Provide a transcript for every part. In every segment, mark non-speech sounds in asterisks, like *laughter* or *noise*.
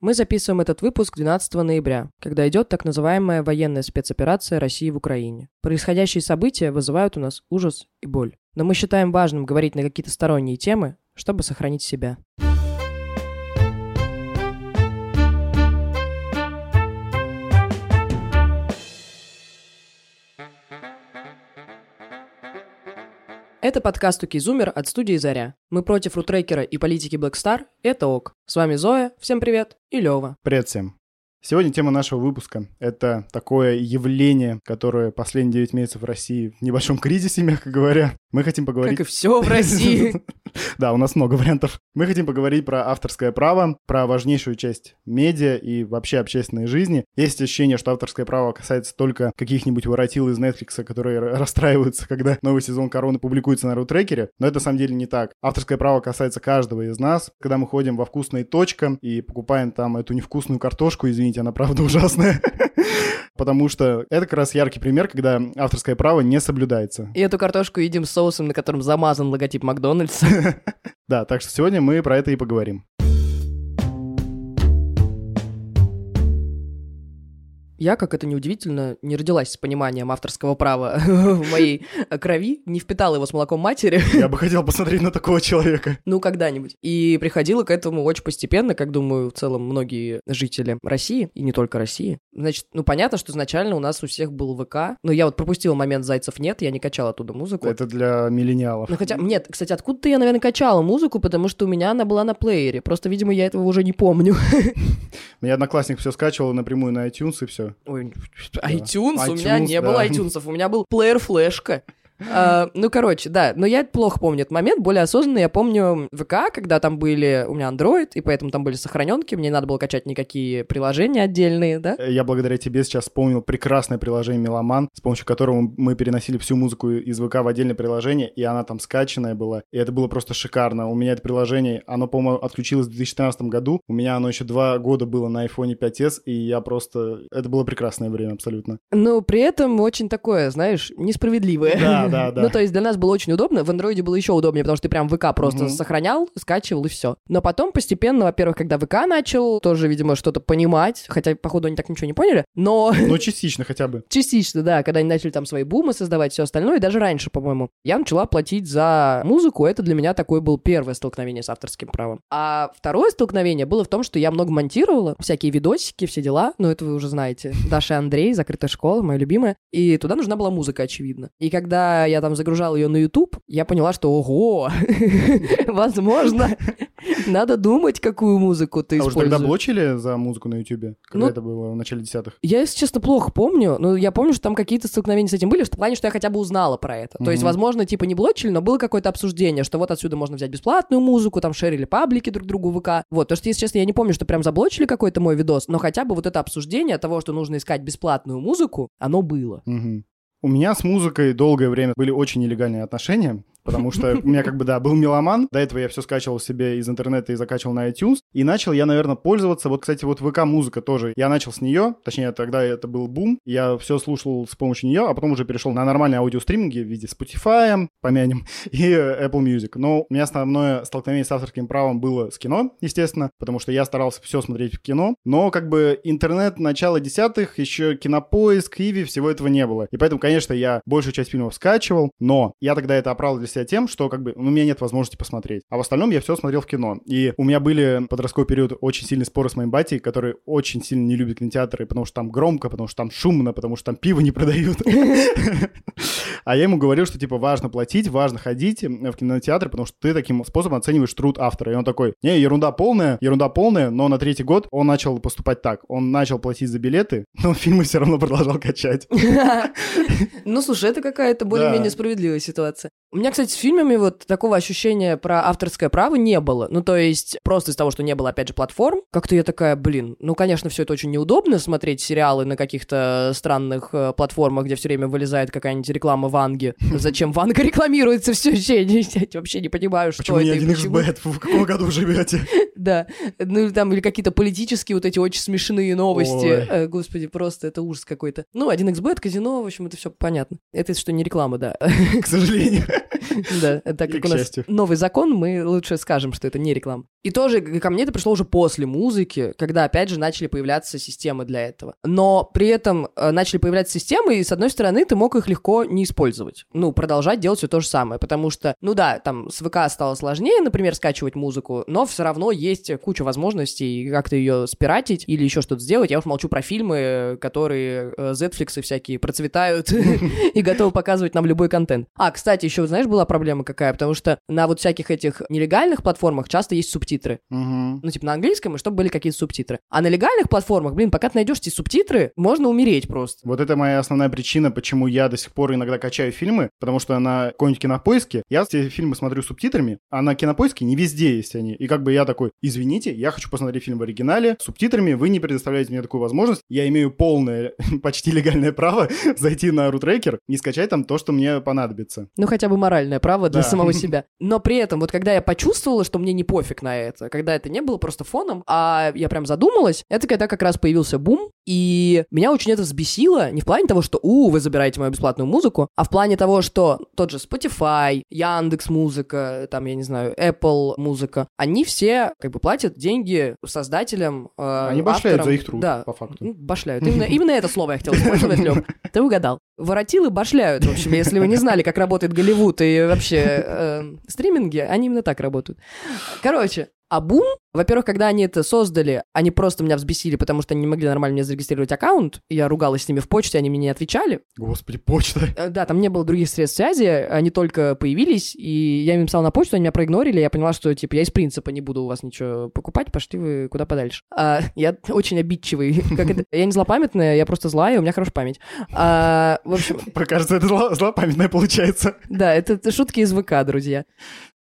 Мы записываем этот выпуск 12 ноября, когда идет так называемая военная спецоперация России в Украине. Происходящие события вызывают у нас ужас и боль. Но мы считаем важным говорить на какие-то сторонние темы, чтобы сохранить себя. Это подкаст Укизумер от студии «Заря». Мы против рутрекера и политики Blackstar. Это ок. С вами Зоя, всем привет, и Лёва. Привет всем. Сегодня тема нашего выпуска — это такое явление, которое последние 9 месяцев в России в небольшом кризисе, *laughs* мягко говоря. Мы хотим поговорить... Как и все в России. *laughs* *laughs* Да, у нас много вариантов. Мы хотим поговорить про авторское право, про важнейшую часть медиа и вообще общественной жизни. Есть ощущение, что авторское право касается только каких-нибудь воротил из Netflix, которые расстраиваются, *laughs* когда новый сезон Короны публикуется на рутрекере, но это на самом деле не так. Авторское право касается каждого из нас. Когда мы ходим во вкусные точка и покупаем там эту невкусную картошку, извините, она правда *laughs* ужасная, потому что это как раз яркий пример, когда авторское право не соблюдается. И эту картошку едим с соусом, на котором замазан логотип Макдональдса. *laughs* Да, так что сегодня мы про это и поговорим. Я, как это неудивительно, не родилась с пониманием авторского права *laughs* в моей крови, не впитала его с молоком матери. Я бы хотел посмотреть на такого человека. *laughs* Ну, когда-нибудь. И приходила к этому очень постепенно, как, думаю, в целом многие жители России, и не только России. Значит, ну, понятно, что изначально у нас у всех был ВК, но я вот пропустила момент «Зайцев нет», я не качала оттуда музыку. Это для миллениалов. Ну, хотя, нет, кстати, откуда-то я, наверное, качала музыку, потому что у меня она была на плеере. Просто, видимо, я этого уже не помню. *laughs* Меня одноклассник все скачивал напрямую на iTunes и все. Ой, iTunes? У меня не было iTunes, у меня был плеер флешка. А, ну, короче, да, но я плохо помню этот момент, более осознанно я помню ВК, когда там были, у меня Android, и поэтому там были сохраненки, мне не надо было качать никакие приложения отдельные, да? Я благодаря тебе сейчас вспомнил прекрасное приложение Меломан, с помощью которого мы переносили всю музыку из ВК в отдельное приложение, и она там скачанная была, и это было просто шикарно. У меня это приложение, оно, по-моему, отключилось в 2014 году, у меня оно еще два года было на iPhone 5s, и я просто... Это было прекрасное время абсолютно. Но при этом очень такое, знаешь, несправедливое. Да, да, да. Ну, то есть для нас было очень удобно. В андроиде было еще удобнее, потому что ты прям ВК просто Мгм. сохранял, скачивал и все. Но потом постепенно, во-первых, когда ВК начал тоже, видимо, что-то понимать, хотя, походу, они так ничего не поняли, но Ну, *laughs* частично хотя бы. частично, да, когда они начали там свои бумы создавать, все остальное, и даже раньше, по-моему, я начала платить за музыку, это для меня такое было первое столкновение с авторским правом. А второе столкновение было в том, что я много монтировала, всякие видосики, все дела, ну это вы уже знаете, Даша и Андрей, закрытая школа, моя любимая, и туда нужна была музыка, очевидно. И когда я там загружал ее на YouTube, я поняла, что ого, *laughs* возможно, надо думать, какую музыку ты А уже используешь. тогда блочили за музыку на Ютубе? Когда Ну, это было в начале десятых? Я, если честно, плохо помню, но я помню, что там какие-то столкновения с этим были, в плане, что я хотя бы узнала про это. То есть, возможно, типа не блочили, но было какое-то обсуждение, что вот отсюда можно взять бесплатную музыку, там шерили паблики друг другу в ВК. Вот, то что, если честно, я не помню, что прям заблочили какой-то мой видос, но хотя бы вот это обсуждение того, что нужно искать бесплатную музыку, оно было. У меня с музыкой долгое время были очень нелегальные отношения, потому что *laughs* у меня как бы, да, был меломан. До этого я все скачивал себе из интернета и закачивал на iTunes. И начал я, наверное, пользоваться, вот, кстати, вот ВК-музыка тоже. Я начал с нее, точнее, тогда это был бум. Я все слушал с помощью нее, а потом уже перешел на нормальные аудиостриминги в виде Spotify, помянем, *laughs* и Apple Music. Но у меня основное столкновение с авторским правом было с кино, естественно, потому что я старался все смотреть в кино. Но как бы интернет начала десятых, еще кинопоиск, Иви, всего этого не было. И поэтому, конечно, я большую часть фильмов скачивал, но я тогда это оправдал для себя тем, что как бы ну, у меня нет возможности посмотреть. А в остальном я все смотрел в кино. И у меня были подростковый период очень сильные споры с моим батей, который очень сильно не любит кинотеатры, потому что там громко, потому что там шумно, потому что там пиво не продают. А я ему говорил, что типа важно платить, важно ходить в кинотеатр, потому что ты таким способом оцениваешь труд автора. И он такой, не, ерунда полная, ерунда полная, но на третий год он начал поступать так. Он начал платить за билеты, но фильмы все равно продолжал качать. *laughs* Ну, слушай, это какая-то более-менее справедливая ситуация. У меня, кстати, с фильмами вот такого ощущения про авторское право не было. Ну, то есть, просто из того, что не было, опять же, платформ, как-то я такая, блин, ну, конечно, все это очень неудобно, смотреть сериалы на каких-то странных э, платформах, где все время вылезает какая-нибудь реклама Ванги. *laughs* Зачем Ванга рекламируется все еще? Я вообще не понимаю, что Почему не это и один почему. xbet? В каком году живете? *laughs* Да, ну или там или какие-то политические вот эти очень смешные новости. Э, Господи, просто это ужас какой-то. Ну, 1xbet, казино, в общем, это все понятно. Это что не реклама, да. К сожалению. *laughs* *laughs* Да, так как у нас новый закон, мы лучше скажем, что это не реклама. И тоже ко мне это пришло уже после музыки, когда, опять же, начали появляться системы для этого. Но при этом э, начали появляться системы, и, с одной стороны, ты мог их легко не использовать. Ну, продолжать делать все то же самое, потому что, ну да, там с ВК стало сложнее, например, скачивать музыку, но все равно есть куча возможностей как-то ее спиратить или еще что-то сделать. Я уж молчу про фильмы, которые э, Netflix всякие процветают *laughs* и готовы показывать нам любой контент. А, кстати, еще, знаешь, была проблема какая? Потому что на вот всяких этих нелегальных платформах часто есть субтитры субтитры. Угу. Ну, типа на английском, и чтобы были какие-то субтитры. А на легальных платформах, блин, пока ты найдешь эти субтитры, можно умереть просто. Вот это моя основная причина, почему я до сих пор иногда качаю фильмы, потому что на какой-нибудь кинопоиске я эти фильмы смотрю субтитрами, а на кинопоиске не везде есть они. И как бы я такой, извините, я хочу посмотреть фильм в оригинале, с субтитрами, вы не предоставляете мне такую возможность, я имею полное, *laughs* почти легальное право *laughs* зайти на рутрекер и скачать там то, что мне понадобится. Ну, хотя бы моральное право для Да. самого *laughs* себя. Но при этом, вот когда я почувствовала, что мне не пофиг на это, когда это не было просто фоном, а я прям задумалась, это когда как раз появился бум, и меня очень это взбесило, не в плане того, что, у, вы забираете мою бесплатную музыку, а в плане того, что тот же Spotify, Яндекс Музыка, там, я не знаю, Apple Музыка, они все как бы платят деньги создателям, э, Они башляют авторам. за их труд, да, по факту. Башляют. Именно, именно это слово я хотел использовать, *laughs* Лёв. Ты угадал. Воротилы башляют, в общем, если вы не знали, как работает Голливуд и вообще э, стриминги, они именно так работают. Короче, а бум, во-первых, когда они это создали, они просто меня взбесили, потому что они не могли нормально мне зарегистрировать аккаунт. Я ругалась с ними в почте, они мне не отвечали. Господи, почта. Э, Да, там не было других средств связи, они только появились, и я им писала на почту, они меня проигнорили, я поняла, что, типа, я из принципа не буду у вас ничего покупать, пошли вы куда подальше. А, *laughs* я очень обидчивый, *laughs* как это... Я не злопамятная, я просто злая, у меня хорошая память. А, в общем, Кажется, это зло- злопамятное получается. да, это шутки из ВК, друзья.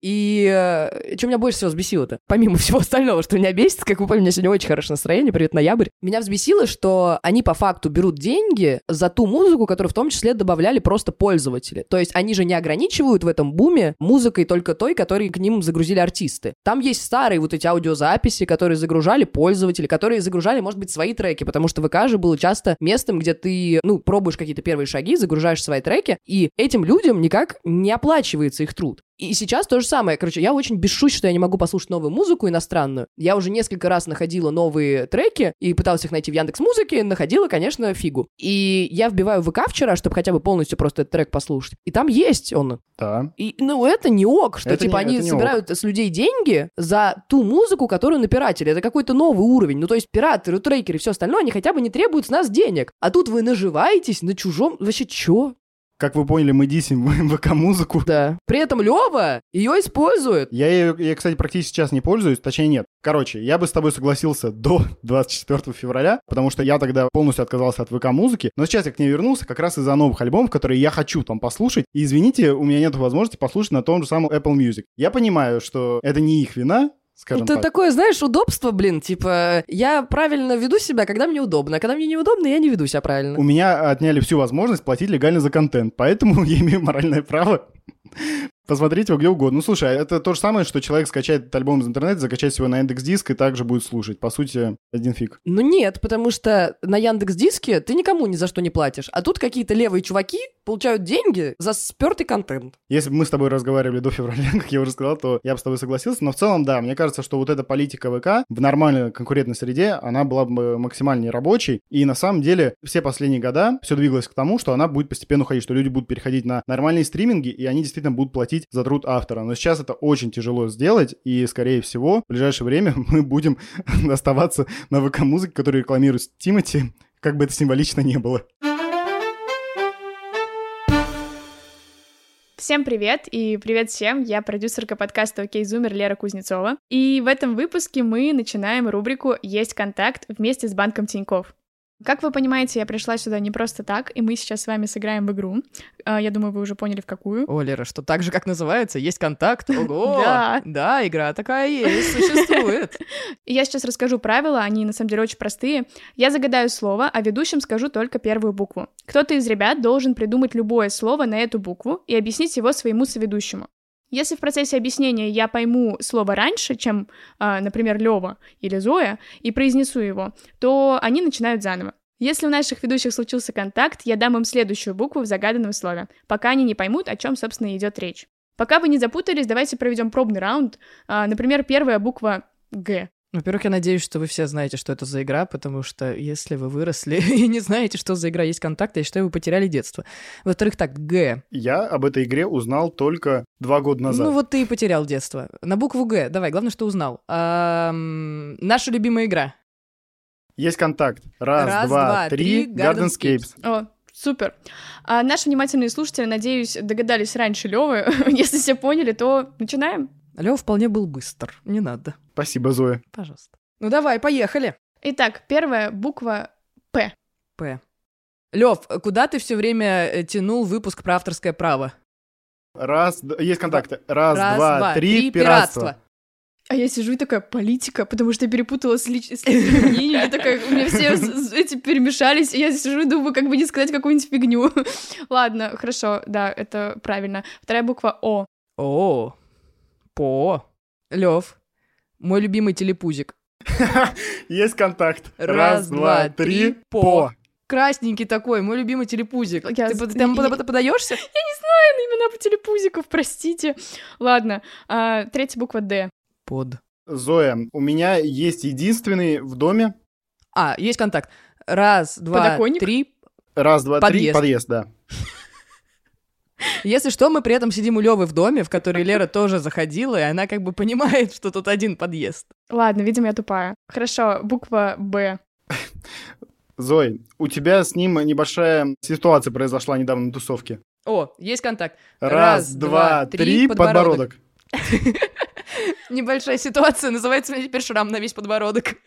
И э, что меня больше всего взбесило-то? Помимо *laughs* всего остального, что меня бесит, как вы поняли, у меня сегодня очень хорошее настроение, привет, ноябрь. Меня взбесило, что они по факту берут деньги за ту музыку, которую в том числе добавляли просто пользователи. То есть они же не ограничивают в этом буме музыкой только той, которой к ним загрузили артисты. Там есть старые вот эти аудиозаписи, которые загружали пользователи, которые загружали, может быть, свои треки, потому что ВК же было часто местом, где ты, ну, пробуешь какие-то первые шаги, загружаешь свои треки, и этим людям никак не оплачивается их труд. И сейчас то же самое. Короче, я очень бешусь, что я не могу послушать новую музыку иностранную. Я уже несколько раз находила новые треки и пыталась их найти в Яндекс Музыке, находила, конечно, фигу. И я вбиваю в ВК вчера, чтобы хотя бы полностью просто этот трек послушать. И там есть он. Да. И, ну, это не ок, что, Это типа, не- они не собирают с людей деньги за ту музыку, которую напиратели. Это какой-то новый уровень. Ну, то есть пиратеры, трекеры и все остальное, они хотя бы не требуют с нас денег. А тут вы наживаетесь на чужом... Вообще, чё? Как вы поняли, мы дисим ВК-музыку. Да. При этом Лева ее использует. Я ее, я, кстати, практически сейчас не пользуюсь, точнее нет. Короче, я бы с тобой согласился до *laughs* 24 февраля, потому что я тогда полностью отказался от ВК-музыки, но сейчас я к ней вернулся как раз из-за новых альбомов, которые я хочу там послушать, и извините, у меня нет возможности послушать на том же самом Apple Music. Я понимаю, что это не их вина, скажем Это так. такое, знаешь, удобство, блин, типа, я правильно веду себя, когда мне удобно, а когда мне неудобно, я не веду себя правильно. У меня отняли всю возможность платить легально за контент, поэтому *laughs* я имею моральное право посмотреть его где угодно. Ну, слушай, а это то же самое, что человек скачает этот альбом из интернета, закачает его на индекс диск и также будет слушать. По сути, один фиг. Ну нет, потому что на Яндекс Диске ты никому ни за что не платишь, а тут какие-то левые чуваки получают деньги за спертый контент. Если бы мы с тобой разговаривали до февраля, *laughs* как я уже сказал, то я бы с тобой согласился. Но в целом, да, мне кажется, что вот эта политика ВК в нормальной конкурентной среде, она была бы максимально рабочей. И на самом деле все последние года все двигалось к тому, что она будет постепенно уходить, что люди будут переходить на нормальные стриминги, и они действительно будут платить за труд автора. Но сейчас это очень тяжело сделать, и, скорее всего, в ближайшее время *laughs* мы будем *laughs* оставаться на ВК-музыке, которую рекламирует Тимати, как бы это символично не было. Всем привет и привет всем, я продюсерка подкаста «Окей, Зумер» Лера Кузнецова. И в этом выпуске мы начинаем рубрику «Есть контакт» вместе с банком Тиньков. Как вы понимаете, я пришла сюда не просто так, и мы сейчас с вами сыграем в игру. А, Я думаю, вы уже поняли, в какую. О, Лера, что так же, как называется, есть контакт? Ого! *laughs* Да. Да, игра такая есть, существует. *laughs* Я сейчас расскажу правила, они на самом деле очень простые. Я загадаю слово, а ведущим скажу только первую букву. Кто-то из ребят должен придумать любое слово на эту букву и объяснить его своему соведущему. Если в процессе объяснения я пойму слово раньше, чем, а, например, Лева или Зоя, и произнесу его, то они начинают заново. Если у наших ведущих случился контакт, я дам им следующую букву в загаданном слове, пока они не поймут, о чем, собственно, идет речь. Пока вы не запутались, давайте проведем пробный раунд. А, Например, первая буква Г. Во-первых, я надеюсь, что вы все знаете, что это за игра, потому что если вы выросли *laughs* и не знаете, что за игра есть контакт, я считаю, вы потеряли детство. Во-вторых, так, Г. Я об этой игре узнал только два года назад. Ну вот ты и потерял детство. На букву Г. Давай, главное, что узнал. Наша любимая игра. Есть контакт. Раз, Раз, два, два, три. Gardenscapes. О, супер. А наши внимательные слушатели, надеюсь, догадались раньше Левы. *laughs* Если все поняли, то начинаем. Лёва вполне был быстр. Не надо. Спасибо, Зоя. Пожалуйста. Ну давай, поехали. Итак, первая буква П. П. Лев, куда ты все время э, тянул выпуск про авторское право? Раз, есть контакты. Раз, Раз, два, два, три. три, Пиратство. А я сижу и такая, политика, потому что я перепутала с, лич... с *laughs* мнением. Я такая, у меня все эти перемешались, и я сижу и думаю, как бы не сказать какую-нибудь фигню. *laughs* Ладно, хорошо, да, это правильно. Вторая буква О. О, по. Лев, мой любимый телепузик. *laughs* Есть контакт. Раз, два, три, по. Красненький такой, мой любимый телепузик. Я Ты, ты там я- под- подаешься? Имена по телепузиков, простите. Ладно, а, третья буква Д. Под. Зоя, у меня есть единственный в доме. А, есть контакт. Раз, два, Подоконник? три. Раз, два, три. Подъезд, да. Если что, мы при этом сидим у Левы в доме, в который Лера тоже заходила, и она как бы понимает, что тут один подъезд. Ладно, видимо, я тупая. Хорошо, буква Б. Зой, у тебя с ним небольшая ситуация произошла недавно на тусовке. О, есть контакт. Раз, два, три, подбородок. *laughs* Небольшая ситуация, называется у меня теперь шрам на весь подбородок. *laughs*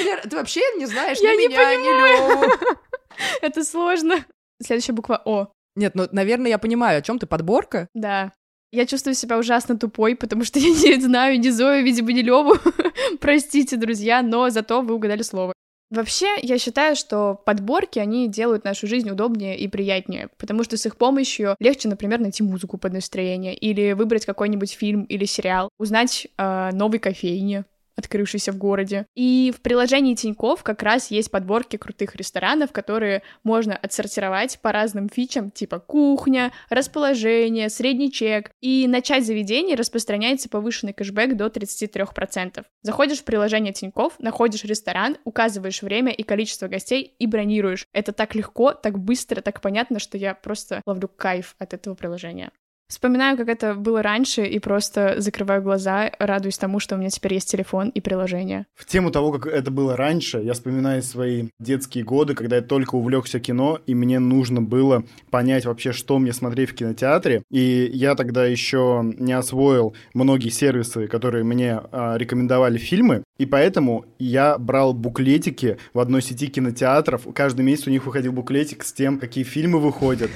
Лера, ты вообще не знаешь Я ни не меня, ни Леву. *laughs* Это сложно. Следующая буква О. Нет, ну, наверное, я понимаю, о чем ты подборка. Да. Я чувствую себя ужасно тупой, потому что *laughs* я не знаю ни Зою, видимо, ни Леву. *laughs* Простите, друзья, но зато вы угадали слово. Вообще, я считаю, что подборки, они делают нашу жизнь удобнее и приятнее, потому что с их помощью легче, например, найти музыку под настроение, или выбрать какой-нибудь фильм или сериал, узнать о новой кофейне, открывшейся в городе. И в приложении Тиньков как раз есть подборки крутых ресторанов, которые можно отсортировать по разным фичам, типа кухня, расположение, средний чек. И на часть заведений распространяется повышенный кэшбэк до 33%. Заходишь в приложение Тиньков, находишь ресторан, указываешь время и количество гостей и бронируешь. Это так легко, так быстро, так понятно, что я просто ловлю кайф от этого приложения. Вспоминаю, как это было раньше, и просто закрываю глаза, радуюсь тому, что у меня теперь есть телефон и приложение. В тему того, как это было раньше, я вспоминаю свои детские годы, когда я только увлекся кино, и мне нужно было понять вообще, что мне смотреть в кинотеатре. И я тогда еще не освоил многие сервисы, которые мне а, рекомендовали фильмы, и поэтому я брал буклетики в одной сети кинотеатров. Каждый месяц у них выходил буклетик с тем, какие фильмы выходят.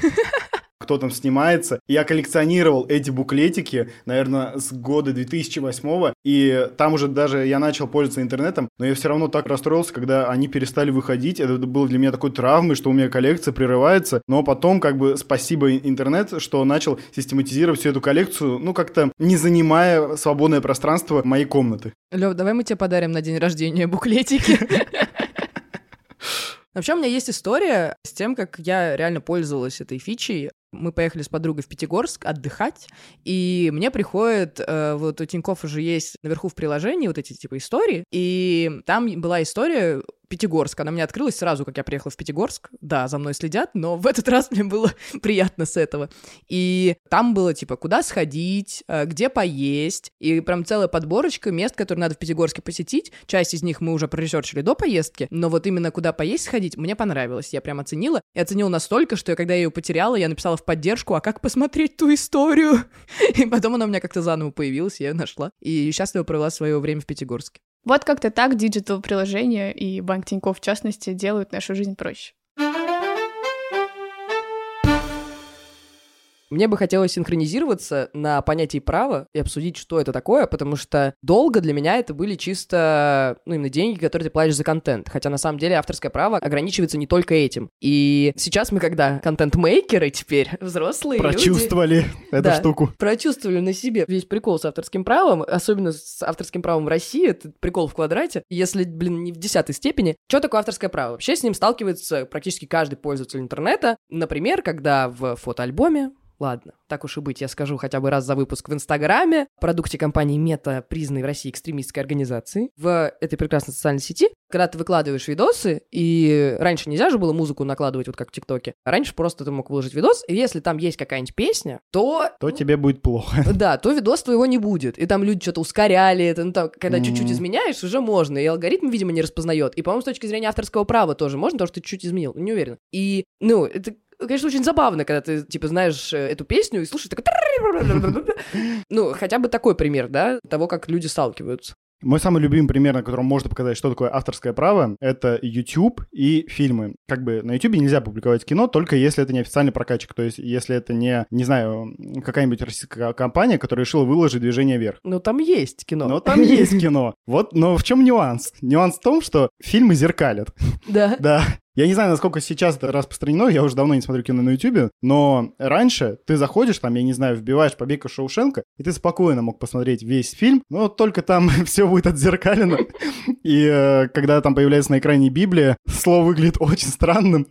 Кто там снимается. Я коллекционировал эти буклетики, наверное, с года 2008 и там уже даже я начал пользоваться интернетом, но я все равно так расстроился, когда они перестали выходить. Это было для меня такой травмой, что у меня коллекция прерывается, но потом, как бы, спасибо интернет, что начал систематизировать всю эту коллекцию, ну, как-то не занимая свободное пространство моей комнаты. Лев, давай мы тебе подарим на день рождения буклетики. *laughs* Вообще, у меня есть история с тем, как я реально пользовалась этой фичей. Мы поехали с подругой в Пятигорск отдыхать, и мне приходит, э, вот у Тинькофф уже есть наверху в приложении вот эти типа истории, и там была история Пятигорск. Она мне открылась сразу, как я приехала в Пятигорск. Да, за мной следят, но в этот раз мне было *laughs* приятно с этого. И там было, типа, куда сходить, э, где поесть, и прям целая подборочка мест, которые надо в Пятигорске посетить. Часть из них мы уже проресерчили до поездки, но вот именно куда поесть сходить мне понравилось. Я прям оценила. И оценила настолько, что когда я ее потеряла, я написала в поддержку, а как посмотреть ту историю? *laughs* И потом она у меня как-то заново появилась, я ее нашла. И счастливо провела свое время в Пятигорске. Вот как-то так диджитал-приложения и Банк Тинькофф, в частности, делают нашу жизнь проще. Мне бы хотелось синхронизироваться на понятии права и обсудить, что это такое, потому что долго для меня это были чисто, ну, именно деньги, которые ты платишь за контент. Хотя на самом деле авторское право ограничивается не только этим. И сейчас мы, когда контент-мейкеры теперь, взрослые люди, Прочувствовали эту Да. штуку. прочувствовали на себе весь прикол с авторским правом, особенно с авторским правом в России, это прикол в квадрате, если, блин, не в десятой степени. Что такое авторское право? Вообще с ним сталкивается практически каждый пользователь интернета. Например, когда в фотоальбоме ладно, так уж и быть, я скажу хотя бы раз за выпуск в Инстаграме, продукте компании Мета, признанной в России экстремистской организации, в этой прекрасной социальной сети, когда ты выкладываешь видосы, и раньше нельзя же было музыку накладывать вот как в ТикТоке, а раньше просто ты мог выложить видос, и если там есть какая-нибудь песня, то... То тебе будет плохо. *laughs* Да, то видос твоего не будет. И там люди что-то ускоряли это, ну там, когда Мгм. чуть-чуть изменяешь, уже можно. И алгоритм, видимо, не распознает. И, по-моему, с точки зрения авторского права тоже можно, потому что ты чуть изменил. Не уверен. И, ну, это Конечно, очень забавно, когда ты, типа, знаешь э, эту песню и слушаешь, такой... *laughs* Ну, хотя бы такой пример, да, того, как люди сталкиваются. Мой самый любимый пример, на котором можно показать, что такое авторское право, это YouTube и фильмы. Как бы на YouTube нельзя публиковать кино, только если это не официальный прокатчик. То есть, если это не, не знаю, какая-нибудь российская компания, которая решила выложить движение вверх. Ну, там есть кино. Но там есть *laughs* кино. Вот, но в чем нюанс? Нюанс в том, что фильмы зеркалят. Да. Да. Я не знаю, насколько сейчас это распространено, я уже давно не смотрю кино на Ютубе, но раньше ты заходишь, там, я не знаю, вбиваешь «Побег из Шоушенка», и ты спокойно мог посмотреть весь фильм, но только там *laughs* все будет отзеркалено. И э, когда там появляется на экране Библия, *laughs* слово выглядит очень странным.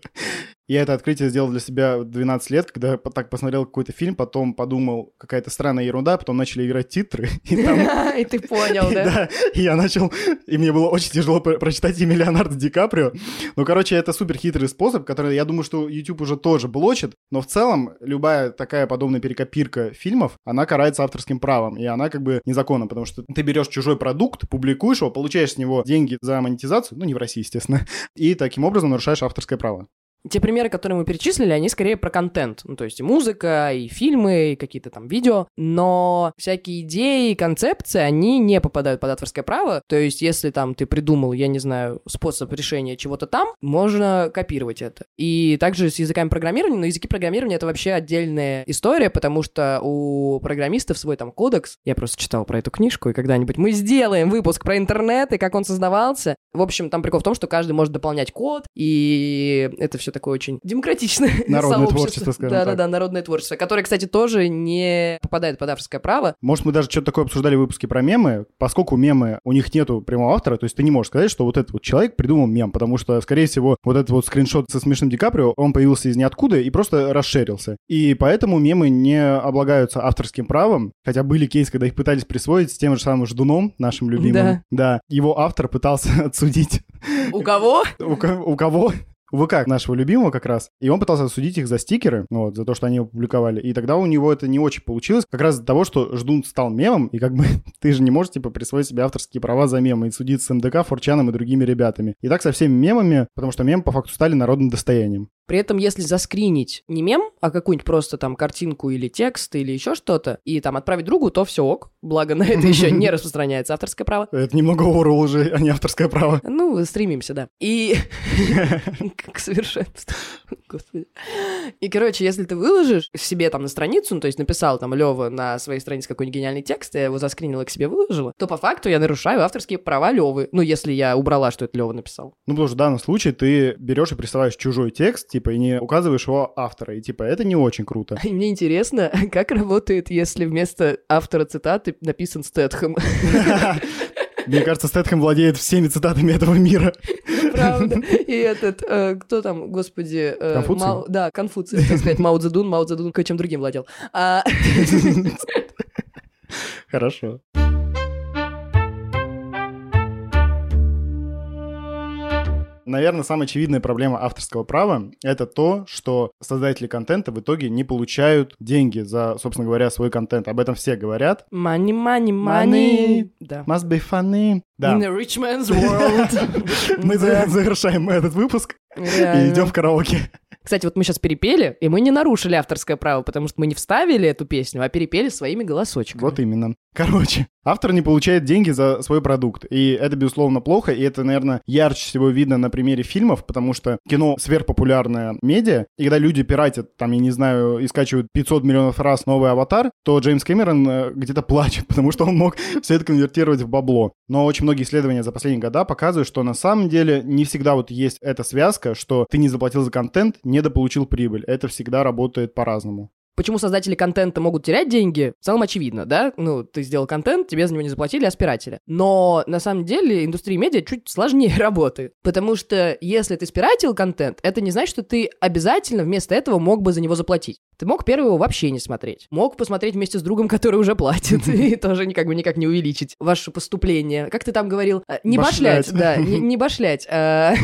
Я это открытие сделал для себя в 12 лет, когда так посмотрел какой-то фильм, потом подумал, какая-то странная ерунда, потом начали играть титры, *laughs* *laughs* и ты понял, *laughs* да? да, и я начал, и мне было очень тяжело про- прочитать имя Леонардо Ди Каприо. Ну, короче, это супер хитрый способ, который, я думаю, что YouTube уже тоже блочит, но в целом любая такая подобная перекопирка фильмов, она карается авторским правом, и она как бы незаконна, потому что ты берешь чужой продукт, публикуешь его, получаешь с него деньги за монетизацию, ну, не в России, естественно, и таким образом нарушаешь авторское право. Те примеры, которые мы перечислили, они скорее про контент. Ну, то есть и музыка, и фильмы, и какие-то там видео. Но всякие идеи и концепции, они не попадают под авторское право. То есть если там ты придумал, я не знаю, способ решения чего-то там, можно копировать это. И также с языками программирования, но языки программирования — это вообще отдельная история, потому что у программистов свой там кодекс. Я просто читал про эту книжку, и когда-нибудь мы сделаем выпуск про интернет и как он создавался. В общем, там прикол в том, что каждый может дополнять код, и это все такое очень демократичное *laughs* Народное творчество, скажем да, так. Да-да-да, народное творчество, которое, кстати, тоже не попадает под авторское право. Может, мы даже что-то такое обсуждали в выпуске про мемы, поскольку мемы, у них нету прямого автора, то есть ты не можешь сказать, что вот этот вот человек придумал мем, потому что, скорее всего, вот этот вот скриншот со смешным Ди Каприо, он появился из ниоткуда и просто расширился. И поэтому мемы не облагаются авторским правом, хотя были кейсы, когда их пытались присвоить с тем же самым Ждуном, нашим любимым. Да. Да. Его автор пытался *laughs* отсудить. У кого? У, у кого? ВК нашего любимого как раз. И он пытался осудить их за стикеры, ну вот, за то, что они его публиковали. И тогда у него это не очень получилось, как раз из-за того, что Ждун стал мемом, и как бы *laughs* ты же не можешь, типа, присвоить себе авторские права за мемы и судиться с МДК, Форчаном и другими ребятами. И так со всеми мемами, потому что мемы по факту стали народным достоянием. При этом, если заскринить не мем, а какую-нибудь просто там картинку или текст или еще что-то, и там отправить другу, то все ок. Благо на это еще *laughs* не распространяется авторское право. Это немного Орел уже, а не авторское право. Ну, стремимся, да. И *laughs* к совершенству. Господи. И, короче, если ты выложишь себе там на страницу, ну, то есть написал там Лева на своей странице какой-нибудь гениальный текст, я его заскринила к себе выложила, то по факту я нарушаю авторские права Левы. Ну, если я убрала, что это Лева написал. Ну, потому что в данном случае ты берешь и присылаешь чужой текст, типа, и не указываешь его автора. И, типа, это не очень круто. И *laughs* мне интересно, *laughs* как работает, если вместо автора цитаты написан Стэтхэм. *laughs* Мне кажется, Стэтхэм владеет всеми цитатами этого мира. Правда. И этот, э, кто там, господи... э, Конфуций? Мао- Да, Конфуций, хотел сказать, Мао Цзэдун, Мао Цзэдун кое-чем другим владел. А, Хорошо. Наверное, самая очевидная проблема авторского права — это то, что создатели контента в итоге не получают деньги за, собственно говоря, свой контент. Об этом все говорят. Money, money, money. Money. Да. Must be funny. Да. In the rich man's world. *laughs* Мы завершаем этот выпуск и идем в караоке. Кстати, вот мы сейчас перепели, и мы не нарушили авторское право, потому что мы не вставили эту песню, а перепели своими голосочками. Вот именно. Короче, автор не получает деньги за свой продукт. И это, безусловно, плохо. И это, наверное, ярче всего видно на примере фильмов, потому что кино сверхпопулярное медиа. И когда люди пиратят, там, я не знаю, и скачивают 500 миллионов раз новый аватар, то Джеймс Кэмерон э, где-то плачет, *laughs* потому что он мог все это конвертировать в бабло. Но очень многие исследования за последние года показывают, что на самом деле не всегда вот есть эта связка, что ты не заплатил за контент, недополучил прибыль. Это всегда работает по-разному. Почему создатели контента могут терять деньги, в целом очевидно, да? Ну, ты сделал контент, тебе за него не заплатили, а спиратели. Но на самом деле индустрия медиа чуть сложнее *laughs* работает. Потому что если ты спиратил контент, это не значит, что ты обязательно вместо этого мог бы за него заплатить. Ты мог первого вообще не смотреть. Мог посмотреть вместе с другом, *laughs* который уже платит, *laughs* и тоже никак бы никак не увеличить ваше поступление. Как ты там говорил? Э, Не Башлять. да, не башлять э,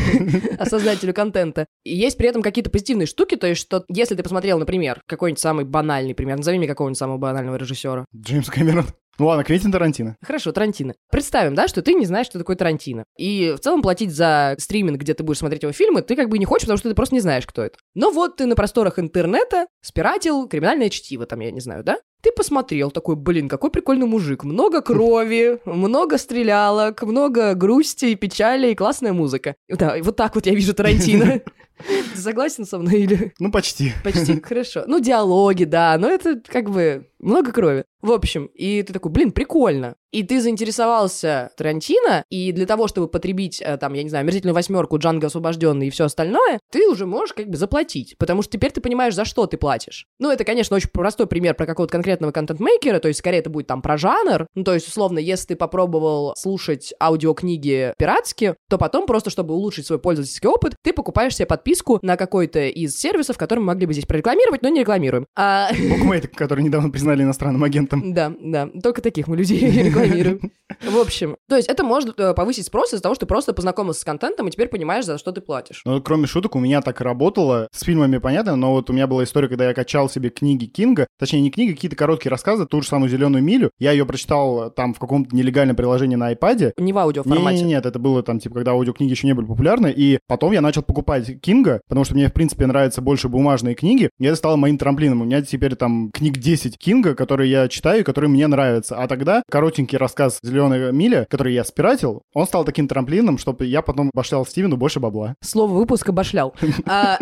а создателю контента. Есть при этом какие-то позитивные штуки, то есть, что если ты посмотрел, например, какой-нибудь самый банальный пример, назови мне какого-нибудь самого банального режиссера. Джеймс Кэмерон. Ну ладно, Квентин Тарантино. Хорошо, Тарантино. Представим, да, что ты не знаешь, что такое Тарантино. И в целом платить за стриминг, где ты будешь смотреть его фильмы, ты как бы не хочешь, потому что ты просто не знаешь, кто это. Но вот ты на просторах интернета спиратил криминальное чтиво, там, я не знаю, да? Ты посмотрел такой, блин, какой прикольный мужик. Много крови, много стрелялок, много грусти и печали и классная музыка. Да, вот так вот я вижу Тарантино. *laughs* Ты согласен со мной или... Ну, почти. Почти, *laughs* хорошо. Ну, диалоги, да, но это как бы много крови. В общем, и ты такой, блин, прикольно. И ты заинтересовался Тарантино, и для того, чтобы потребить, э, там, я не знаю, «Омерзительную восьмерку», «Джанго освобожденный» и все остальное, ты уже можешь как бы заплатить, потому что теперь ты понимаешь, за что ты платишь. Ну, это, конечно, очень простой пример про какого-то конкретного контент-мейкера, то есть, скорее, это будет там про жанр, ну, то есть, условно, если ты попробовал слушать аудиокниги пиратски, то потом просто, чтобы улучшить свой пользовательский опыт, ты покупаешь себе подписку на какой-то из сервисов, которые мы могли бы здесь прорекламировать, но не рекламируем. А... Букмейт, который недавно признали иностранным агентом. Да, да, только таких мы людей *laughs* рекламируем. В общем, то есть это может э, повысить спрос из-за того, что ты просто познакомился с контентом и теперь понимаешь, за что ты платишь. Ну, кроме шуток, у меня так и работало. С фильмами понятно, но вот у меня была история, когда я качал себе книги Кинга, точнее, не книги, какие-то короткие рассказы, ту же самую «Зеленую милю». Я ее прочитал э, там в каком-то нелегальном приложении на iPad. Не в аудиоформате. Не, нет, это было там, типа, когда аудиокниги еще не были популярны, и потом я начал покупать Кинга, потому что мне, в принципе, нравятся больше бумажные книги, и это стало моим трамплином. У меня теперь там книг 10 Кинга, которые я читаю, и которые мне нравятся. А тогда коротенький рассказ «Зеленая миля», который я спиратил, он стал таким трамплином, чтобы я потом башлял Стивену больше бабла. Слово выпуска башлял. *laughs*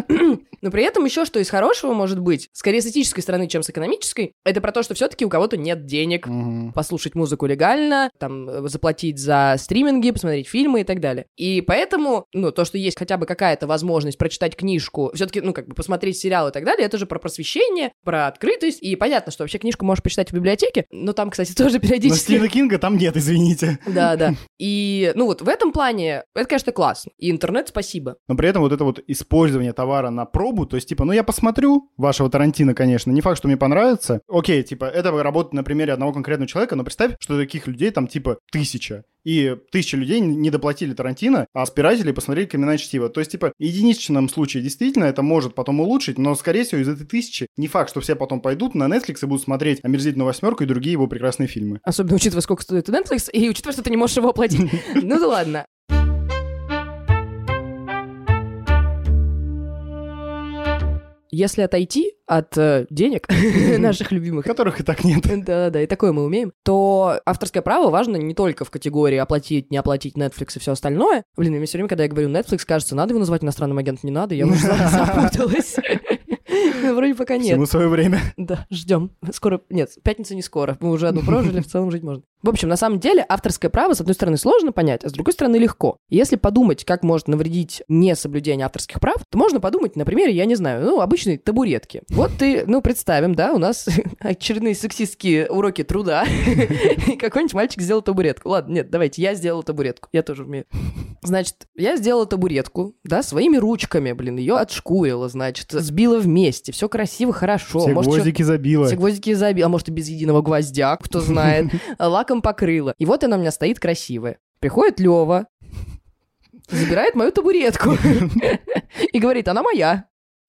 *clears throat* Но при этом еще что из хорошего может быть, скорее с этической стороны, чем с экономической, это про то, что все-таки у кого-то нет денег Мгм. послушать музыку легально, там, э, заплатить за стриминги, посмотреть фильмы и так далее. И поэтому, ну, то, что есть хотя бы какая-то возможность прочитать книжку, все-таки, ну, как бы посмотреть сериал и так далее, это же про просвещение, про открытость. И понятно, что вообще книжку можешь почитать в библиотеке, но там, кстати, *laughs* тоже Но периодически... Стивена Кинга там нет, извините. Да, да. *laughs* И, ну, вот в этом плане, это, конечно, классно. И интернет спасибо. Но при этом вот это вот использование товара на пробу, то есть, типа, ну я посмотрю вашего Тарантино, конечно, не факт, что мне понравится. Окей, типа, это работает на примере одного конкретного человека, но представь, что таких людей там, типа, тысяча. И тысяча людей не доплатили Тарантино, а спиратели посмотрели «Криминальное чтиво». То есть, типа, в единичном случае действительно это может потом улучшить, но, скорее всего, из этой тысячи не факт, что все потом пойдут на Netflix и будут смотреть «Омерзительную восьмерку» и другие его прекрасные фильмы. Особенно учитывая, сколько стоит Netflix, и учитывая, что ты не можешь его оплатить. *laughs* Ну да ладно. Если отойти от э, денег *laughs* наших любимых, Которых и так нет. да-да-да, и такое мы умеем, то авторское право важно не только в категории оплатить, не оплатить Netflix и все остальное. Блин, мне все время, когда я говорю Netflix, кажется, надо его назвать иностранным агентом, не надо, я уже *laughs* запуталась. *laughs* Вроде пока нет. Всему свое время. *laughs* Да, ждем. Скоро... Нет, пятница не скоро. Мы уже одну прожили, в целом жить можно. В общем, на самом деле, авторское право, с одной стороны, сложно понять, а с другой стороны, легко. Если подумать, как может навредить несоблюдение авторских прав, то можно подумать, например, я не знаю, ну, обычной табуретки. Вот ты, ну, представим, да, у нас *laughs* очередные сексистские уроки труда, и какой-нибудь мальчик сделал табуретку. Ладно, нет, давайте, я сделала табуретку. Я тоже умею. Значит, я сделала табуретку, да, своими ручками, блин, ее отшкурила, значит, сбила вместе, все красиво, хорошо. Все Может, чё- гвоздики забило. все гвоздики забила, а может и без единого гвоздя, кто знает. *laughs* Лаком покрыла. И вот она у меня стоит красивая. Приходит Лева, забирает мою табуретку *laughs* и говорит, она моя.